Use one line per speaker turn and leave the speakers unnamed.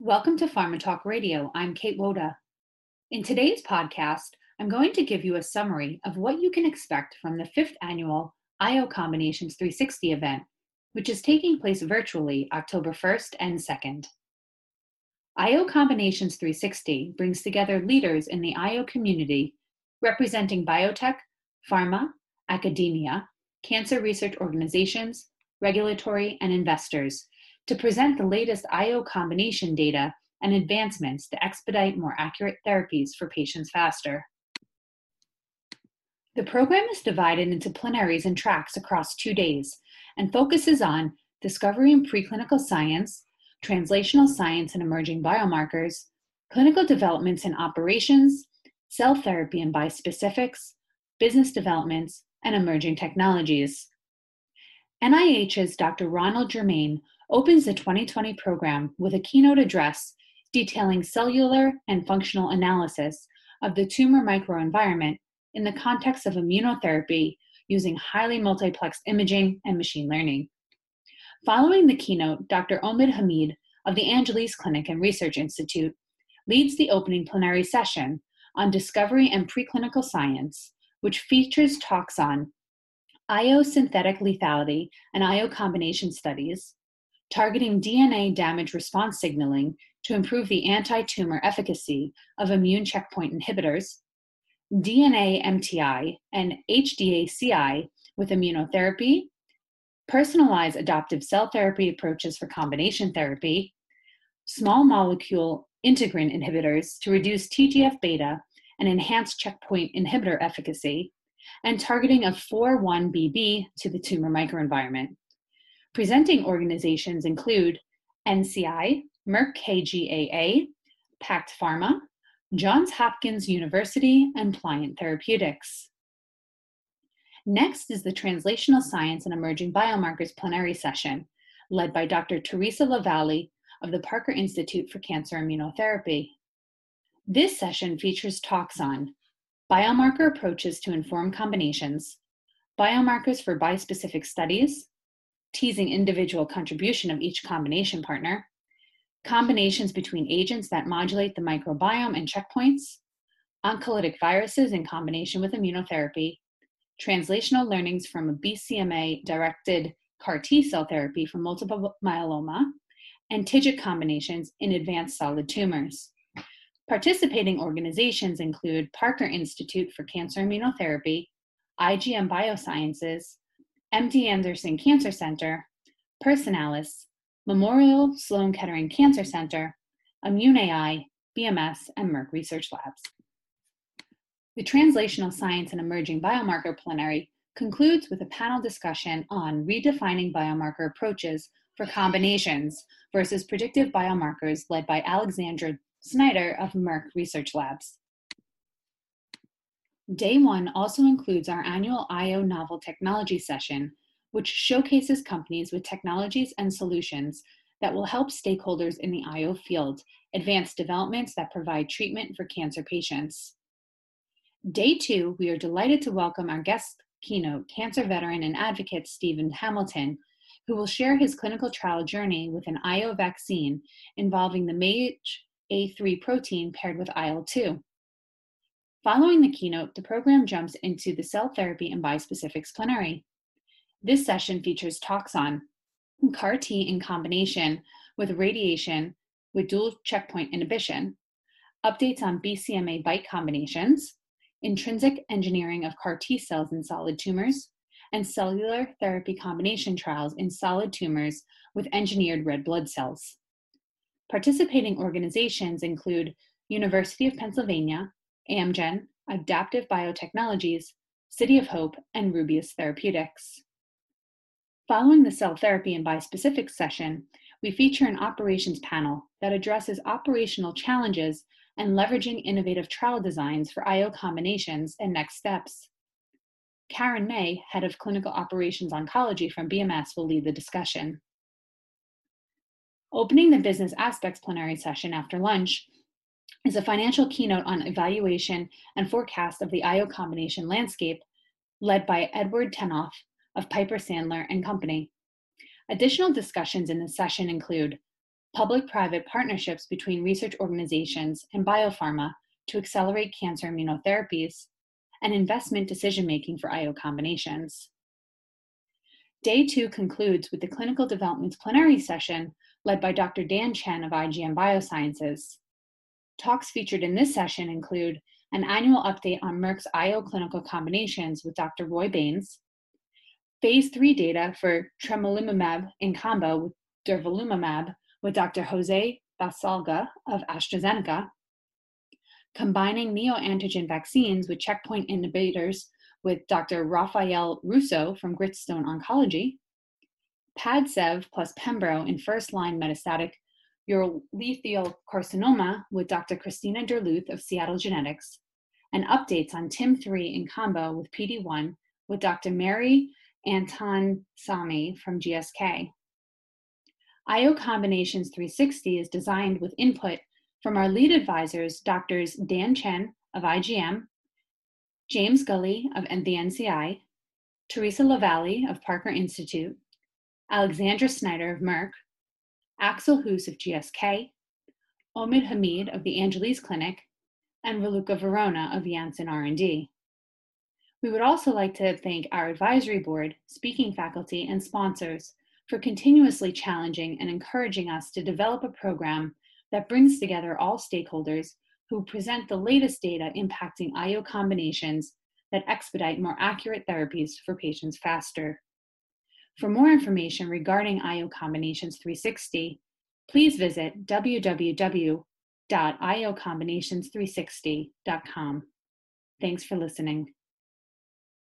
Welcome to Pharma Talk Radio. I'm Kate Woda. In today's podcast, I'm going to give you a summary of what you can expect from the fifth annual IO Combinations 360 event, which is taking place virtually October 1st and 2nd. IO Combinations 360 brings together leaders in the IO community representing biotech, pharma, academia, cancer research organizations, regulatory, and investors to present the latest IO combination data and advancements to expedite more accurate therapies for patients faster. The program is divided into plenaries and tracks across two days and focuses on discovery in preclinical science, translational science and emerging biomarkers, clinical developments and operations, cell therapy and bispecifics, business developments, and emerging technologies. NIH's Dr. Ronald Germain opens the 2020 program with a keynote address detailing cellular and functional analysis of the tumor microenvironment in the context of immunotherapy using highly multiplexed imaging and machine learning. Following the keynote, Dr. Omid Hamid of the Angeles Clinic and Research Institute leads the opening plenary session on discovery and preclinical science, which features talks on IO synthetic lethality and IO combination studies, targeting DNA damage response signaling to improve the anti tumor efficacy of immune checkpoint inhibitors, DNA MTI and HDACI with immunotherapy, personalized adoptive cell therapy approaches for combination therapy, small molecule integrin inhibitors to reduce TGF beta and enhance checkpoint inhibitor efficacy, and targeting of 4-1BB to the tumor microenvironment. Presenting organizations include NCI, Merck KGaA, Pact Pharma, Johns Hopkins University, and Pliant Therapeutics. Next is the Translational Science and Emerging Biomarkers plenary session, led by Dr. Theresa LaVallee of the Parker Institute for Cancer Immunotherapy. This session features talks on biomarker approaches to inform combinations, biomarkers for bispecific studies, teasing individual contribution of each combination partner, combinations between agents that modulate the microbiome and checkpoints, oncolytic viruses in combination with immunotherapy, translational learnings from a BCMA directed CAR T cell therapy for multiple myeloma, and TIGIT combinations in advanced solid tumors. Participating organizations include Parker Institute for Cancer Immunotherapy, IGM Biosciences, MD Anderson Cancer Center, Personalis, Memorial Sloan Kettering Cancer Center, ImmuneAI, BMS, and Merck Research Labs. The Translational Science and Emerging Biomarker Plenary concludes with a panel discussion on redefining biomarker approaches for combinations versus predictive biomarkers led by Alexandra Snyder of Merck Research Labs. Day one also includes our annual IO Novel Technology session, which showcases companies with technologies and solutions that will help stakeholders in the IO field advance developments that provide treatment for cancer patients. Day two, we are delighted to welcome our guest keynote, cancer veteran and advocate Stephen Hamilton, who will share his clinical trial journey with an IO vaccine involving the MAGE-A3 protein paired with IL-2. Following the keynote, the program jumps into the cell therapy and bispecifics plenary. This session features talks on CAR T in combination with radiation with dual checkpoint inhibition, updates on BCMA BiTE combinations, intrinsic engineering of CAR T cells in solid tumors, and cellular therapy combination trials in solid tumors with engineered red blood cells. Participating organizations include University of Pennsylvania, Amgen, Adaptive Biotechnologies, City of Hope, and Rubius Therapeutics. Following the cell therapy and bispecific session, we feature an operations panel that addresses operational challenges and leveraging innovative trial designs for IO combinations and next steps. Karen May, head of clinical operations oncology from BMS, will lead the discussion. Opening the business aspects plenary session after lunch, is a financial keynote on evaluation and forecast of the IO combination landscape led by Edward Tenthoff of Piper Sandler and Company. Additional discussions in this session include public-private partnerships between research organizations and biopharma to accelerate cancer immunotherapies, and investment decision-making for IO combinations. Day two concludes with the clinical developments plenary session led by Dr. Dan Chen of IGM Biosciences. Talks featured in this session include an annual update on Merck's IO clinical combinations with Dr. Roy Baynes, phase three data for tremelimumab in combo with durvalumab with Dr. Jose Baselga of AstraZeneca, combining neoantigen vaccines with checkpoint inhibitors with Dr. Raphael Rousseau from Gritstone Oncology, PADCEV plus Pembro in first-line metastatic urothelial carcinoma with Dr. Christina Derleth of Seattle Genetics, and updates on TIM3 in combo with PD-1 with Dr. Mary Anton Sami from GSK. IO Combinations 360 is designed with input from our lead advisors, Doctors Dan Chen of IGM, James Gulley of the NCI, Theresa LaVallee of Parker Institute, Alexandra Snyder of Merck, Axel Hoos of GSK, Omid Hamid of the Angeles Clinic, and Raluca Verona of Janssen R&D. We would also like to thank our advisory board, speaking faculty, and sponsors for continuously challenging and encouraging us to develop a program that brings together all stakeholders who present the latest data impacting IO combinations that expedite more accurate therapies for patients faster. For more information regarding IO Combinations 360, please visit www.iocombinations360.com. Thanks for listening.